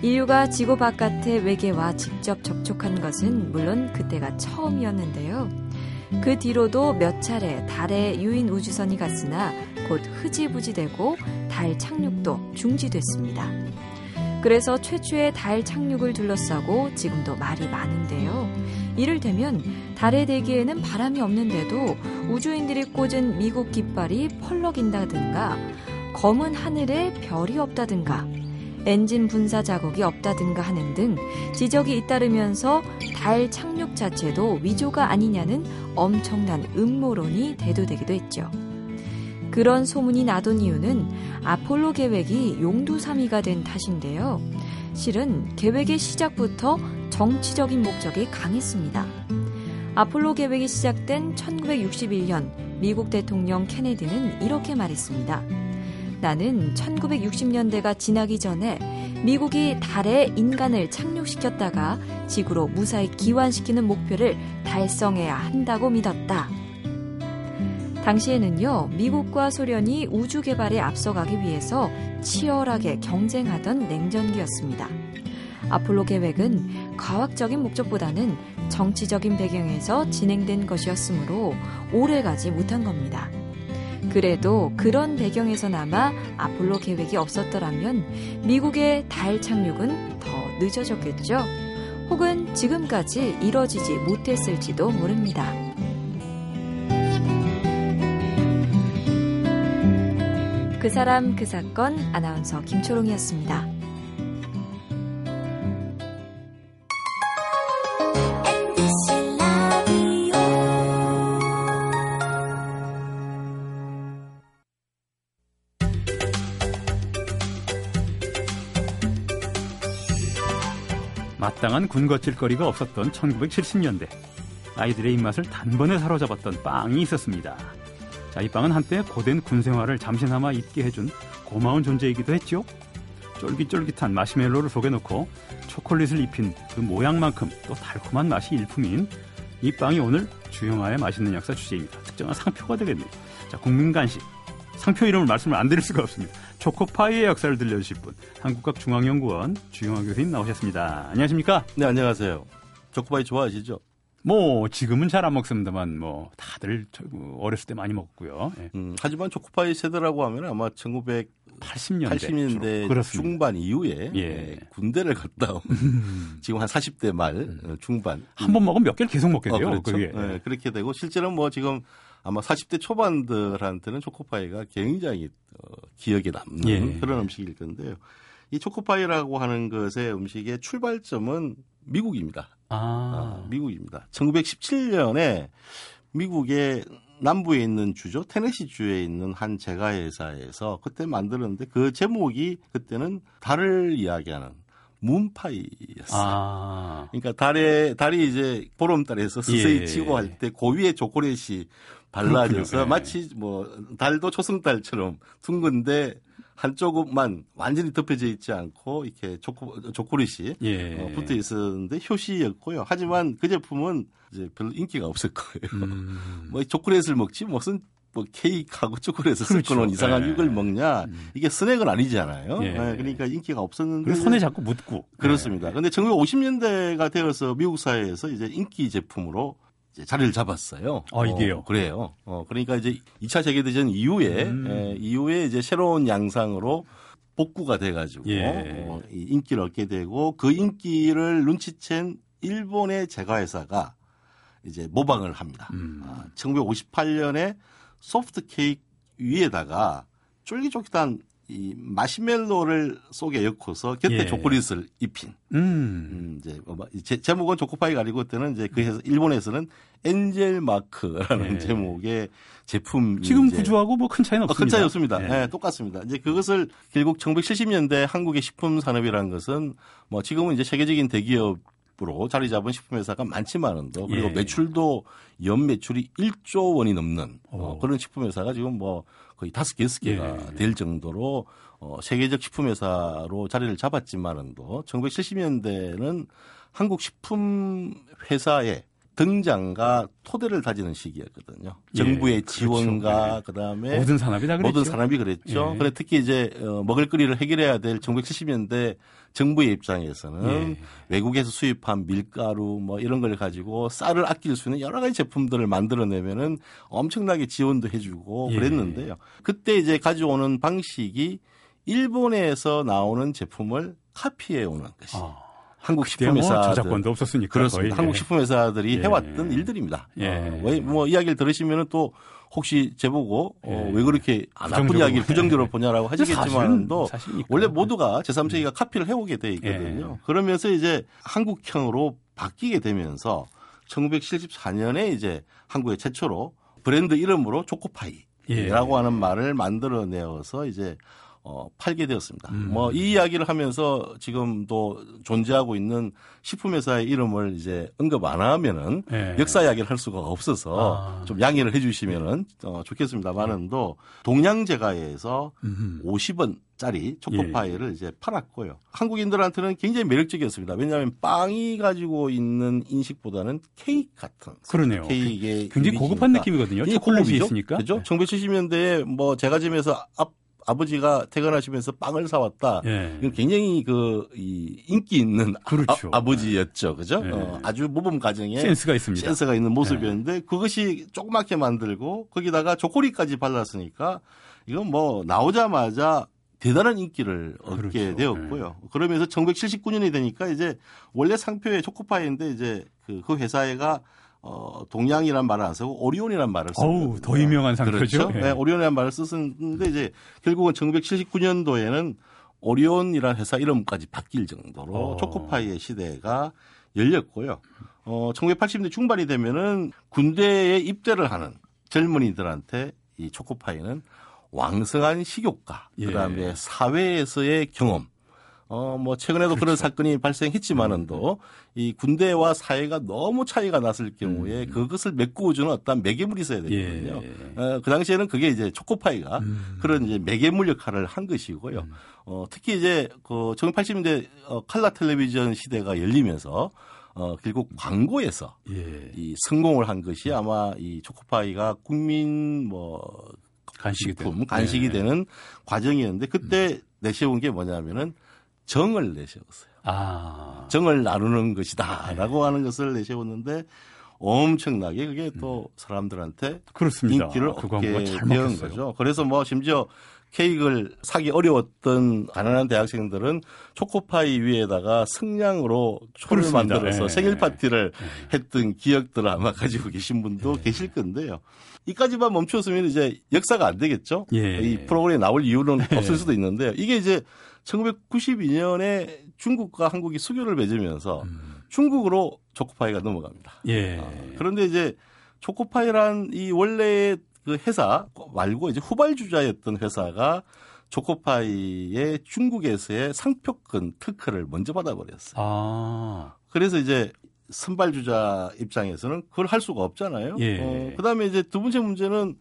인류가 지구 바깥의 외계와 직접 접촉한 것은 물론 그때가 처음이었는데요. 그 뒤로도 몇 차례 달에 유인 우주선이 갔으나 곧 흐지부지되고 달 착륙도 중지됐습니다. 그래서 최초의 달 착륙을 둘러싸고 지금도 말이 많은데요. 이를테면 달의 대기에는 바람이 없는데도 우주인들이 꽂은 미국 깃발이 펄럭인다든가 검은 하늘에 별이 없다든가 엔진 분사 자국이 없다든가 하는 등 지적이 잇따르면서 달 착륙 자체도 위조가 아니냐는 엄청난 음모론이 대두되기도 했죠. 그런 소문이 나던 이유는 아폴로 계획이 용두사미가 된 탓인데요. 실은 계획의 시작부터 정치적인 목적이 강했습니다. 아폴로 계획이 시작된 1961년 미국 대통령 케네디는 이렇게 말했습니다. 나는 1960년대가 지나기 전에 미국이 달에 인간을 착륙시켰다가 지구로 무사히 기환시키는 목표를 달성해야 한다고 믿었다. 당시에는요, 미국과 소련이 우주 개발에 앞서가기 위해서 치열하게 경쟁하던 냉전기였습니다. 아폴로 계획은 과학적인 목적보다는 정치적인 배경에서 진행된 것이었으므로 오래 가지 못한 겁니다. 그래도 그런 배경에서나마 아폴로 계획이 없었더라면 미국의 달 착륙은 더 늦어졌겠죠. 혹은 지금까지 이뤄지지 못했을지도 모릅니다. 그 사람 그 사건 아나운서 김초롱이었습니다. 마땅한 군것질거리가 없었던 1970년대 아이들의 입맛을 단번에 사로잡았던 빵이 있었습니다. 자, 이 빵은 한때 고된 군 생활을 잠시나마 잊게 해준 고마운 존재이기도 했죠. 쫄깃쫄깃한 마시멜로를 속에 넣고 초콜릿을 입힌 그 모양만큼 또 달콤한 맛이 일품인 이 빵이 오늘 주영아의 맛있는 역사 주제입니다. 특정한 상표가 되겠네요. 자, 국민간식 상표 이름을 말씀을 안 드릴 수가 없습니다. 초코파이의 역사를 들려주실 분, 한국학중앙연구원 주영하 교수님 나오셨습니다. 안녕하십니까? 네, 안녕하세요. 초코파이 좋아하시죠? 뭐 지금은 잘 안 먹습니다만 뭐 다들 어렸을 때 많이 먹고요. 예. 음, 하지만 초코파이 세대라고 하면 아마 1980년대 80년대 중반 이후에 예. 예. 군대를 갔다 온 *laughs* 지금 한 40대 말 음. 중반 한 번 먹으면 몇 개를 계속 먹게 돼요. 어, 그렇죠. 네, 그렇게 되고 실제로 뭐 지금 아마 40대 초반들한테는 초코파이가 굉장히 어, 기억에 남는 예. 그런 음식일 건데요. 이 초코파이라고 하는 것의 음식의 출발점은 미국입니다. 아. 아 미국입니다. 1917년에 미국의 남부에 있는 주죠. 테네시 주에 있는 한 제과 회사에서 그때 만들었는데 그 제목이 그때는 달을 이야기하는 문파이였어요. 아. 그러니까 달에 달이 이제 보름달에서 스세히 예. 치고 할 때 고위에 초콜릿이 발라져서 네. 마치 뭐 달도 초승달처럼 둥근데 한쪽만 완전히 덮여져 있지 않고 이렇게 초코, 초콜릿이 예. 어, 붙어 있었는데 효시였고요. 하지만 그 제품은 이제 별로 인기가 없을 거예요. 음. 뭐 초콜릿을 먹지 무슨 뭐 케이크하고 초콜릿을 그렇죠. 섞어놓은 이상한 네. 육을 먹냐 음. 이게 스낵은 아니잖아요. 예. 네, 그러니까 인기가 없었는데 손에 자꾸 묻고 그렇습니다. 그런데 1950년대가 되어서 미국 사회에서 이제 인기 제품으로 자리를 잡았어요. 아, 이게요? 어, 그래요. 어, 그러니까 이제 2차 세계대전 이후에, 음. 에, 이후에 이제 새로운 양상으로 복구가 돼가지고, 예. 어, 인기를 얻게 되고, 그 인기를 눈치챈 일본의 제과회사가 이제 모방을 합니다. 음. 아, 1958년에 소프트 케이크 위에다가 쫄깃쫄깃한 이 마시멜로를 속에 엮어서 곁에 예. 초콜릿을 입힌. 음. 음 이제 뭐 제, 제목은 초코파이가 아니고 그때는 이제 그 해서 일본에서는 엔젤 마크라는 예. 제목의 제품. 지금 구조하고 뭐 큰 차이는 없습니다. 큰 차이 없습니다. 예. 네, 똑같습니다. 이제 그것을 결국 1970년대 한국의 식품 산업이라는 것은 뭐 지금은 이제 세계적인 대기업 톱으로 자리 잡은 식품 회사가 많지만은도 그리고 예. 매출도 연 매출이 1조 원이 넘는 어, 그런 식품 회사가 지금 뭐 거의 다섯 개, 여섯 개가 예. 될 정도로 어, 세계적 식품 회사로 자리를 잡았지만은도 1970년대는 한국 식품 회사의 등장과 토대를 다지는 시기였거든요. 예, 정부의 그렇죠. 지원과 그 그다음에 모든 산업이 다 그랬죠. 모든 산업이 그랬죠. 예. 그래 특히 이제 어, 먹을거리를 해결해야 될 1970년대 정부의 입장에서는 예. 외국에서 수입한 밀가루 뭐 이런 걸 가지고 쌀을 아낄 수 있는 여러 가지 제품들을 만들어내면은 엄청나게 지원도 해주고 예. 그랬는데요. 그때 이제 가져오는 방식이 일본에서 나오는 제품을 카피해 오는 것이. 아. 한국 식품회사 뭐 저작권도 없었으니까 그렇습니다. 거의. 한국 예. 식품회사들이 예. 해왔던 일들입니다. 예. 어, 왜뭐 이야기를 들으시면은 또 혹시 제보고 어, 예. 왜 그렇게 나쁜 이야기를 부정적으로 보냐라고 하시겠지만도 원래 모두가 제3세기가 카피를 해오게 돼 있거든요. 예. 그러면서 이제 한국형으로 바뀌게 되면서 1974년에 이제 한국의 최초로 브랜드 이름으로 초코파이라고 예. 하는 말을 만들어내어서 이제 어, 팔게 되었습니다. 음. 뭐이 이야기를 하면서 지금도 존재하고 있는 식품회사의 이름을 이제 언급 안 하면은 네. 역사 이야기를 할 수가 없어서 아. 좀 양해를 해주시면은 어, 좋겠습니다만은도 동양제과에서 음. 50원 짜리 초코파이를 예. 이제 팔았고요. 한국인들한테는 굉장히 매력적이었습니다. 왜냐하면 빵이 가지고 있는 인식보다는 케이크 같은 그러네요. 케이크의 굉장히 고급한 느낌이거든요. 초콜릿이 있으니까. 그죠? 네. 1970년대에 뭐 제가 집에서 앞 아버지가 퇴근하시면서 빵을 사왔다. 예. 이건 굉장히 그, 이, 인기 있는 그렇죠. 아, 버지였죠 그죠? 예. 어, 아주 모범 가정에. 센스가 있습니다. 센스가 있는 모습이었는데 예. 그것이 조그맣게 만들고 거기다가 초콜릿까지 발랐으니까 이건 뭐 나오자마자 대단한 인기를 얻게 그렇죠. 되었고요. 네. 그러면서 1979년이 되니까 이제 원래 상표에 초코파이인데 이제 그, 그 회사가 어, 동양이란 말을 안 쓰고 오리온이란 말을 쓰고. 어우, 더 유명한 상표죠. 그렇죠. 네. 네, 오리온이란 말을 쓰는데 이제 결국은 1979년도에는 오리온이란 회사 이름까지 바뀔 정도로 어. 초코파이의 시대가 열렸고요. 어, 1980년대 중반이 되면은 군대에 입대를 하는 젊은이들한테 이 초코파이는 왕성한 식욕과 예. 그다음에 사회에서의 경험 어, 뭐, 최근에도 그렇죠. 그런 사건이 발생했지만은도 음. 이 군대와 사회가 너무 차이가 났을 경우에 음. 그것을 메꾸어주는 어떤 매개물이 있어야 되거든요. 예. 어, 그 당시에는 그게 이제 초코파이가 음. 그런 이제 매개물 역할을 한 것이고요. 음. 어, 특히 이제 그 1980년대 어, 칼라 텔레비전 시대가 열리면서 어, 결국 광고에서 예. 이 성공을 한 것이 아마 이 초코파이가 국민 뭐 간식이, 품, 간식이 예. 되는 과정이었는데 그때 음. 내세운 게 뭐냐면은 정을 내세웠어요. 아. 정을 나누는 것이다라고 네. 하는 것을 내세웠는데 엄청나게 그게 또 음. 사람들한테 그렇습니다. 인기를 그 얻게 된 거죠. 그래서 뭐 심지어 케이크를 사기 어려웠던 가난한 대학생들은 초코파이 위에다가 승량으로 초를 그렇습니다. 만들어서 네. 생일 파티를 네. 했던 기억들을 아마 가지고 계신 분도 네. 계실 건데요. 이까지만 멈추었으면 이제 역사가 안 되겠죠. 예. 이 프로그램에 나올 이유는 예. 없을 수도 있는데요. 이게 이제 1992년에 중국과 한국이 수교를 맺으면서 음. 중국으로 초코파이가 넘어갑니다. 예. 아, 그런데 이제 초코파이란 이 원래 그 회사 말고 이제 후발주자였던 회사가 초코파이의 중국에서의 상표권 특허를 먼저 받아버렸어요. 아. 그래서 이제 선발주자 입장에서는 그걸 할 수가 없잖아요. 예. 어, 그 다음에 이제 두 번째 문제는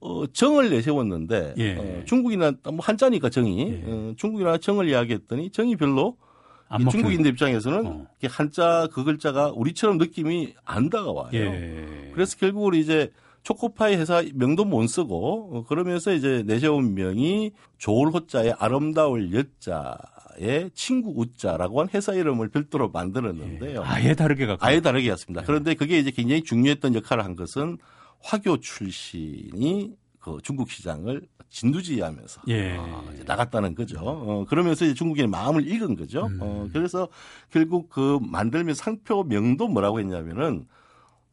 어, 정을 내세웠는데 예. 어, 중국이나 뭐 한자니까 정이 예. 어, 중국이나 정을 이야기했더니 정이 별로 중국인들 입장에서는 어. 한자 그 글자가 우리처럼 느낌이 안 다가와요. 예. 그래서 결국은 이제 초코파이 회사 명도 못 쓰고 어, 그러면서 이제 내세운 명이 좋을 호자에 아름다울 여자의 친구 우자라고 한 회사 이름을 별도로 만들었는데요. 예. 아예 다르게 갖고 아예 다르게 했습니다. 그런데 그게 이제 굉장히 중요했던 역할을 한 것은 화교 출신이 그 중국 시장을 진두지휘하면서 예. 어, 나갔다는 거죠. 어, 그러면서 이제 중국인의 마음을 읽은 거죠. 음. 어, 그래서 결국 그 만들면 상표 명도 뭐라고 했냐면은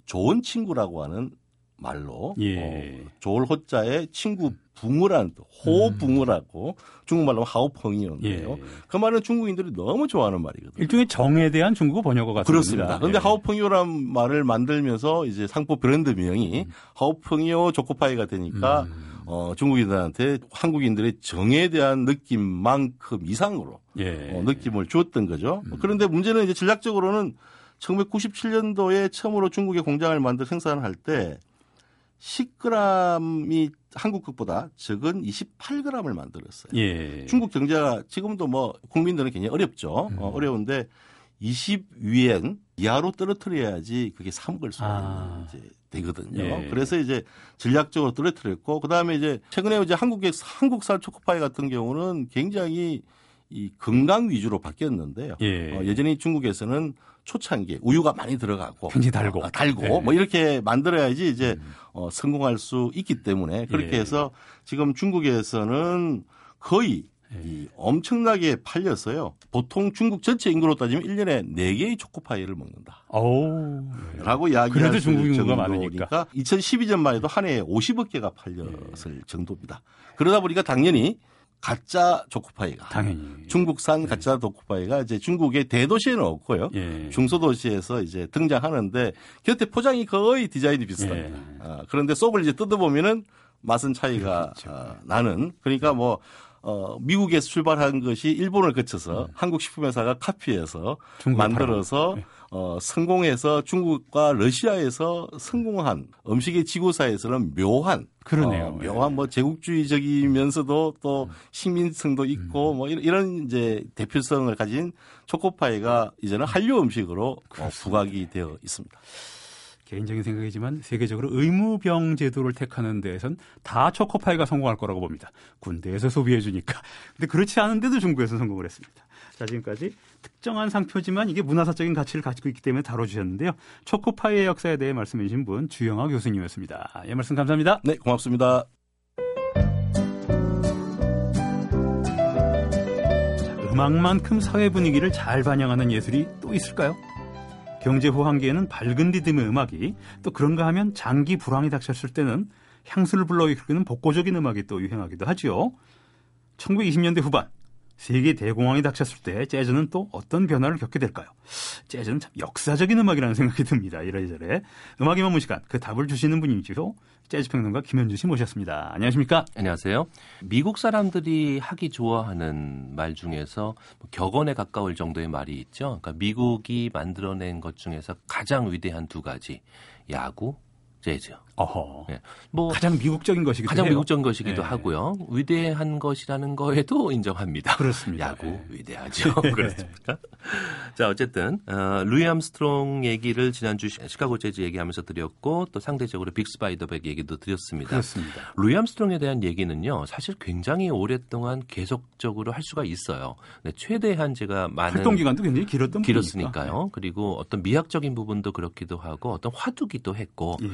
좋은 친구라고 하는 말로 예. 어, 조을 호자의 친구 붕어라는 호붕어라고 음. 중국말로 하오펑이었는데요. 예. 그 말은 중국인들이 너무 좋아하는 말이거든요. 일종의 정에 대한 중국어 번역어 같습니다. 그렇습니다. 그런데 예. 하오펑이오란 말을 만들면서 이제 상표 브랜드 명이 음. 하오펑이오 조코파이가 되니까 음. 어, 중국인들한테 한국인들의 정에 대한 느낌만큼 이상으로 예. 어, 느낌을 주었던 거죠. 음. 그런데 문제는 이제 전략적으로는 1997년도에 처음으로 중국에 공장을 만들 생산을 할때 10g이 한국 것보다 적은 28g을 만들었어요. 예. 중국 경제가 지금도 뭐 국민들은 굉장히 어렵죠. 음. 어, 어려운데 20위엔 이하로 떨어뜨려야지 그게 사 먹을 수 있는 아. 이제 되거든요. 예. 그래서 이제 전략적으로 떨어뜨렸고 그다음에 이제 최근에 이제 한국의 한국산 초코파이 같은 경우는 굉장히 이 건강 위주로 바뀌었는데요. 예. 어, 예전에 중국에서는 초창기 우유가 많이 들어가고 굉장히 달고 어, 달고 네. 뭐 이렇게 만들어야지 이제 음. 어, 성공할 수 있기 때문에 그렇게 예. 해서 지금 중국에서는 거의 예. 이 엄청나게 팔렸어요. 보통 중국 전체 인구로 따지면 1년에 4개의 초코파이를 먹는다. 오. 라고 이야기할 수 있는 정도니까 2012년만 해도 한 해에 50억 개가 팔렸을 예. 정도입니다. 그러다 보니까 당연히 가짜 초코파이가 당연히 중국산 네. 가짜 초코파이가 이제 중국의 대도시에는 없고요. 예. 중소도시에서 이제 등장하는데 곁에 포장이 거의 디자인이 비슷합니다. 예. 아, 그런데 속을 이제 뜯어보면은 맛은 차이가 그렇죠. 아, 나는 그러니까 뭐 어, 미국에서 출발한 것이 일본을 거쳐서 음. 한국 식품회사가 카피해서 만들어서 네. 어, 성공해서 중국과 러시아에서 성공한 음식의 지구사에서는 묘한 그러네요. 어, 묘한 뭐 제국주의적이면서도 또 음. 식민성도 있고 음. 뭐 이런 이제 대표성을 가진 초코파이가 이제는 한류 음식으로 어, 부각이 되어 있습니다. 개인적인 생각이지만 세계적으로 의무병 제도를 택하는 데에선 다 초코파이가 성공할 거라고 봅니다. 군대에서 소비해 주니까. 근데 그렇지 않은데도 중국에서 성공을 했습니다. 자, 지금까지 특정한 상표지만 이게 문화사적인 가치를 가지고 있기 때문에 다뤄주셨는데요. 초코파이의 역사에 대해 말씀해 주신 분 주영아 교수님이었습니다. 예, 말씀 감사합니다. 네, 고맙습니다. 음악만큼 사회 분위기를 잘 반영하는 예술이 또 있을까요? 경제 호황기에는 밝은 리듬의 음악이 또 그런가 하면 장기 불황이 닥쳤을 때는 향수를 불러일으키는 복고적인 음악이 또 유행하기도 하지요. 1920년대 후반 세계 대공황이 닥쳤을 때 재즈는 또 어떤 변화를 겪게 될까요? 재즈는 참 역사적인 음악이라는 생각이 듭니다. 이래저래 음악이 만문 시간 그 답을 주시는 분이지요. 재즈 평론가 김현주 씨 모셨습니다. 안녕하십니까? 안녕하세요. 미국 사람들이 하기 좋아하는 말 중에서 뭐 격언에 가까울 정도의 말이 있죠. 그러니까 미국이 만들어낸 것 중에서 가장 위대한 두 가지 야구, 재즈. 어허. 네. 뭐 가장 미국적인 것이기도 가장 해요. 미국적인 것이기도 네. 하고요. 위대한 것이라는 거에도 인정합니다. 그렇습니다. 야구 네. 위대하죠. *laughs* 그렇습니까? 자, 어쨌든 어, 루이 암스트롱 얘기를 지난주 시카고 재즈 얘기하면서 드렸고 또 상대적으로 빅스 바이더백 얘기도 드렸습니다. 그렇습니다. 루이 암스트롱에 대한 얘기는요. 사실 굉장히 오랫동안 계속적으로 할 수가 있어요. 네, 최대한 제가 많은 활동 기간도 굉장히 길었던 길었으니까요. 네. 그리고 어떤 미학적인 부분도 그렇기도 하고 어떤 화두기도 했고 예.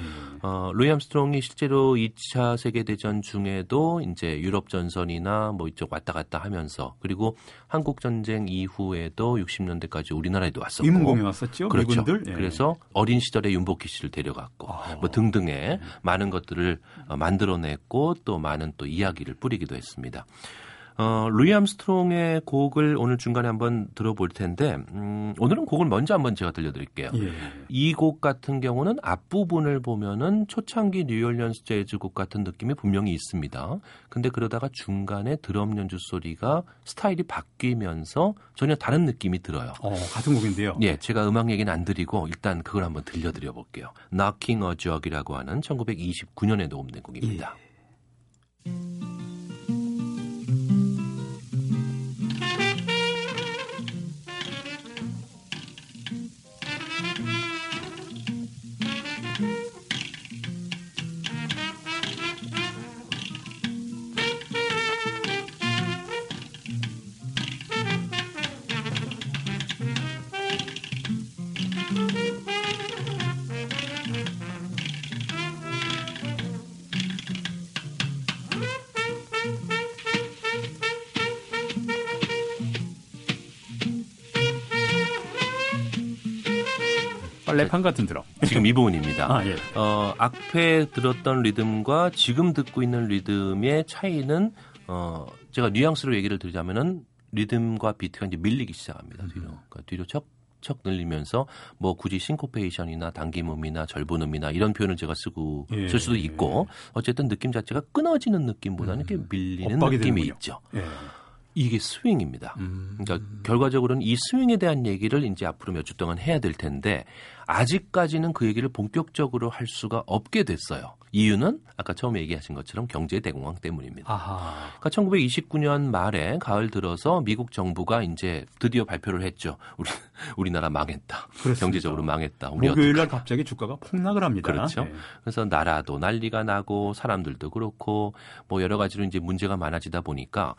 어, 루이 암스트롱이 실제로 2차 세계대전 중에도 이제 유럽 전선이나 뭐 이쪽 왔다 갔다 하면서 그리고 한국 전쟁 이후에도 60년대까지 우리나라에도 왔었고 임공에 왔었죠. 그렇죠. 미군들? 예. 그래서 어린 시절에 윤복희 씨를 데려갔고 아. 뭐 등등의 예. 많은 것들을 어, 만들어냈고 또 많은 또 이야기를 뿌리기도 했습니다. 어, 루이 암스트롱의 곡을 오늘 중간에 한번 들어볼 텐데 음, 오늘은 곡을 먼저 한번 제가 들려드릴게요. 예. 이곡 같은 경우는 앞부분을 보면은 초창기 뉴올리언스 재즈 곡 같은 느낌이 분명히 있습니다. 근데 그러다가 중간에 드럼 연주 소리가 스타일이 바뀌면서 전혀 다른 느낌이 들어요. 어, 같은 곡인데요. 예, 제가 음악 얘기는 안 드리고 일단 그걸 한번 들려드려 볼게요. Knocking a Jug이라고 하는 1929년에 녹음된 곡입니다. 예. 빨래판 같은 드럼. 지금 이 부분입니다. 아, 예. 어, 앞에 들었던 리듬과 지금 듣고 있는 리듬의 차이는 어, 제가 뉘앙스로 얘기를 드리자면은 리듬과 비트가 이제 밀리기 시작합니다. 뒤로. 음. 그러니까 뒤로 척 척척 늘리면서 뭐 굳이 싱코페이션이나 당김음이나 절분음이나 이런 표현을 제가 쓰고 예. 쓸 수도 있고 어쨌든 느낌 자체가 끊어지는 느낌보다는 음. 이렇게 밀리는 느낌이 되는군요. 있죠. 예. 이게 스윙입니다. 음. 그러니까 결과적으로는 이 스윙에 대한 얘기를 이제 앞으로 몇 주 동안 해야 될 텐데 아직까지는 그 얘기를 본격적으로 할 수가 없게 됐어요. 이유는 아까 처음에 얘기하신 것처럼 경제 대공황 때문입니다. 아하. 그러니까 1929년 말에 가을 들어서 미국 정부가 이제 드디어 발표를 했죠. 우리 우리나라 망했다. 그렇습니다. 경제적으로 망했다. 우리 목요일 날 갑자기 주가가 폭락을 합니다. 그렇죠. 네. 그래서 나라도 난리가 나고 사람들도 그렇고 뭐 여러 가지로 이제 문제가 많아지다 보니까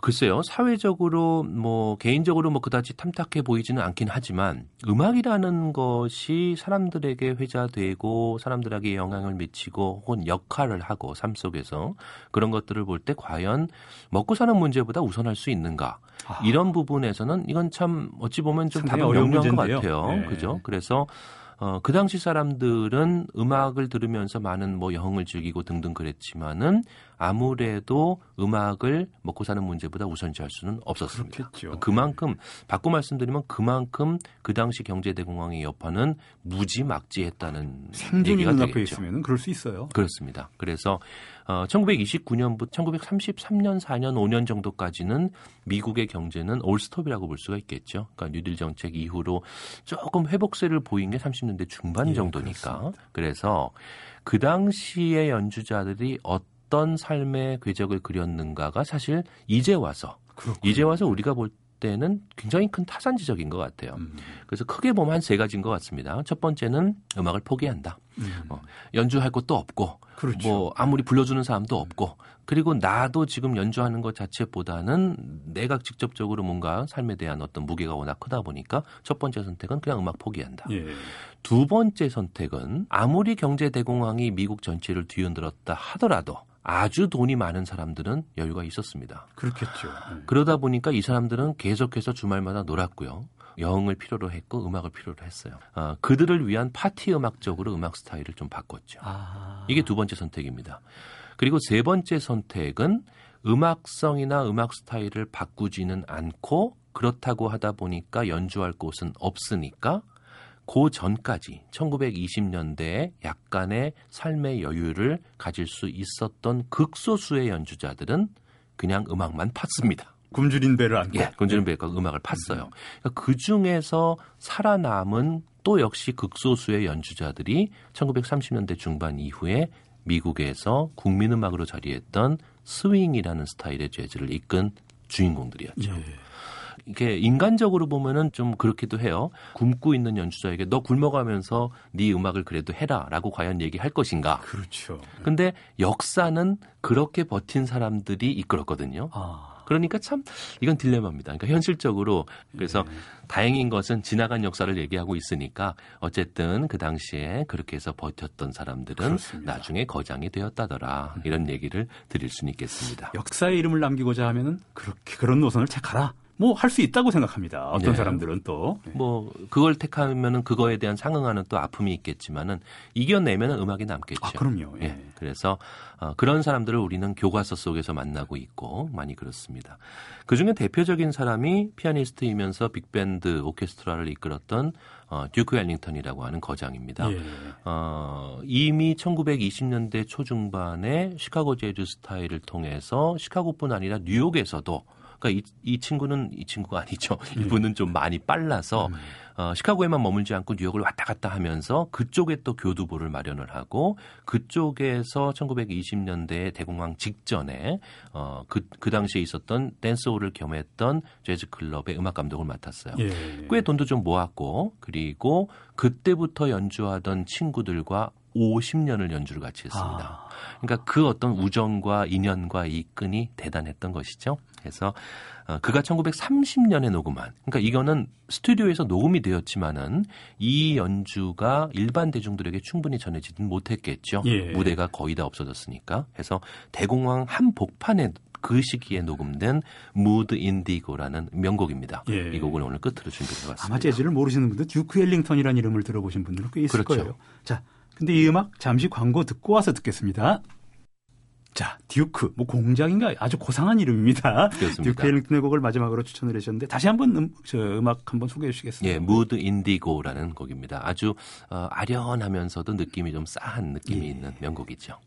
글쎄요, 사회적으로 뭐 개인적으로 뭐 그다지 탐탁해 보이지는 않긴 하지만 음악이라는 것이 사람들에게 회자되고 사람들에게 영향을 미치고 혹은 역할을 하고 삶 속에서 그런 것들을 볼 때 과연 먹고 사는 문제보다 우선할 수 있는가? 아. 이런 부분에서는 이건 참 어찌 보면 좀 답은 명료한 것 같아요. 네. 그죠? 그래서 어, 그 당시 사람들은 음악을 들으면서 많은 뭐 여흥을 즐기고 등등 그랬지만은 아무래도 음악을 먹고 사는 문제보다 우선시할 수는 없었습니다. 그렇겠죠. 그만큼 바꿔 말씀드리면 그만큼 그 당시 경제 대공황의 여파는 무지막지했다는 얘기가 되겠죠. 있으면 그럴 수 있어요. 그렇습니다. 그래서 어, 1929년부터 1933년, 4년, 5년 정도까지는 미국의 경제는 올스톱이라고 볼 수가 있겠죠. 그러니까 뉴딜 정책 이후로 조금 회복세를 보인 게 30년대 중반 예, 정도니까. 예, 그래서 그 당시의 연주자들이 어떤 삶의 궤적을 그렸는가가 사실 이제 와서 그렇군요. 이제 와서 우리가 볼 때는 굉장히 큰 타산지적인 것 같아요. 음. 그래서 크게 보면 한 세 가지인 것 같습니다. 첫 번째는 음악을 포기한다. 음. 어, 연주할 것도 없고, 그렇죠. 뭐 아무리 불러주는 사람도 없고, 그리고 나도 지금 연주하는 것 자체보다는 내가 직접적으로 뭔가 삶에 대한 어떤 무게가 워낙 크다 보니까 첫 번째 선택은 그냥 음악 포기한다. 예. 두 번째 선택은 아무리 경제 대공황이 미국 전체를 뒤흔들었다 하더라도 아주 돈이 많은 사람들은 여유가 있었습니다. 그렇겠죠. 네. 그러다 보니까 이 사람들은 계속해서 주말마다 놀았고요. 여흥을 필요로 했고 음악을 필요로 했어요. 어, 그들을 위한 파티 음악적으로 음악 스타일을 좀 바꿨죠. 아... 이게 두 번째 선택입니다. 그리고 세 번째 선택은 음악성이나 음악 스타일을 바꾸지는 않고 그렇다고 하다 보니까 연주할 곳은 없으니까 그 전까지 1920년대에 약간의 삶의 여유를 가질 수 있었던 극소수의 연주자들은 그냥 음악만 팠습니다. 굶주린 배를 안고. 예, 굶주린 배가 음악을 팠어요. 그러니까 그 중에서 살아남은 또 역시 극소수의 연주자들이 1930년대 중반 이후에 미국에서 국민음악으로 자리했던 스윙이라는 스타일의 재즈를 이끈 주인공들이었죠. 예. 이게 인간적으로 보면은 좀 그렇기도 해요. 굶고 있는 연주자에게 너 굶어가면서 네 음악을 그래도 해라라고 과연 얘기할 것인가? 그렇죠. 근데 역사는 그렇게 버틴 사람들이 이끌었거든요. 아. 그러니까 참 이건 딜레마입니다. 그러니까 현실적으로 그래서 네. 다행인 것은 지나간 역사를 얘기하고 있으니까 어쨌든 그 당시에 그렇게 해서 버텼던 사람들은 그렇습니다. 나중에 거장이 되었다더라 이런 얘기를 드릴 수는 있겠습니다. 역사의 이름을 남기고자 하면은 그렇게 그런 노선을 택하라. 뭐 할 수 있다고 생각합니다. 어떤 네. 사람들은 또. 네. 뭐 그걸 택하면은 그거에 대한 상응하는 또 아픔이 있겠지만은 이겨내면은 음악이 남겠죠. 아, 그럼요. 예. 예. 그래서 어, 그런 사람들을 우리는 교과서 속에서 만나고 있고 많이 그렇습니다. 그 중에 대표적인 사람이 피아니스트이면서 빅밴드 오케스트라를 이끌었던 어, 듀크 웰링턴이라고 하는 거장입니다. 예. 어, 이미 1920년대 초중반에 시카고 재즈 스타일을 통해서 시카고뿐 아니라 뉴욕에서도 그러니까 이, 이 친구는 이 친구가 아니죠. 음. 이분은 좀 많이 빨라서 음. 어, 시카고에만 머물지 않고 뉴욕을 왔다 갔다 하면서 그쪽에 또 교두보를 마련을 하고 그쪽에서 1920년대 대공황 직전에 어, 그, 그 당시에 있었던 댄스홀을 겸했던 재즈 클럽의 음악 감독을 맡았어요. 예. 꽤 돈도 좀 모았고 그리고 그때부터 연주하던 친구들과 50년을 연주를 같이 했습니다. 아. 그러니까 그 어떤 우정과 인연과 이 끈이 대단했던 것이죠. 그래서 어, 그가 1930년에 녹음한 그러니까 이거는 스튜디오에서 녹음이 되었지만은 이 연주가 일반 대중들에게 충분히 전해지진 못했겠죠. 예. 무대가 거의 다 없어졌으니까. 그래서 대공황 한 복판에 그 시기에 녹음된 Mood Indigo라는 명곡입니다. 예. 이 곡을 오늘 끝으로 준비해봤습니다. 아마 재즈를 모르시는 분들 듀크 엘링턴이라는 이름을 들어보신 분들은 꽤 있을 그렇죠. 거예요. 자, 근데 이 음악 잠시 광고 듣고 와서 듣겠습니다. 자, 듀크, 뭐 공작인가 아주 고상한 이름입니다. 그렇습니다. 듀크 엘링턴의 곡을 마지막으로 추천을 해주셨는데 다시 한번 음, 저 음악 한번 소개해 주시겠습니까? 예, Mood Indigo라는 곡입니다. 아주 어, 아련하면서도 느낌이 좀 싸한 느낌이 예. 있는 명곡이죠.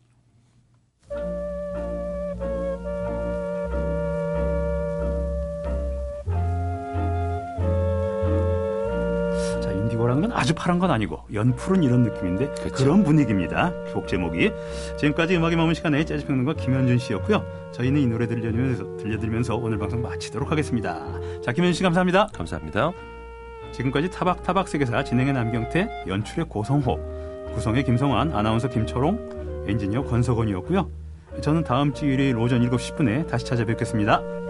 아주 파란 건 아니고 연푸른 이런 느낌인데 그렇죠. 그런 분위기입니다. 곡 제목이. 지금까지 음악의 머문 시간에 재즈 평론가 김현준 씨였고요. 저희는 이 노래 들려드리면서, 들려드리면서 오늘 방송 마치도록 하겠습니다. 자, 김현준 씨 감사합니다. 감사합니다. 지금까지 타박타박 세계사 진행의 남경태, 연출의 고성호, 구성의 김성환, 아나운서 김철홍, 엔지니어 권석원이었고요. 저는 다음 주 일요일 오전 7시 10분에 다시 찾아뵙겠습니다.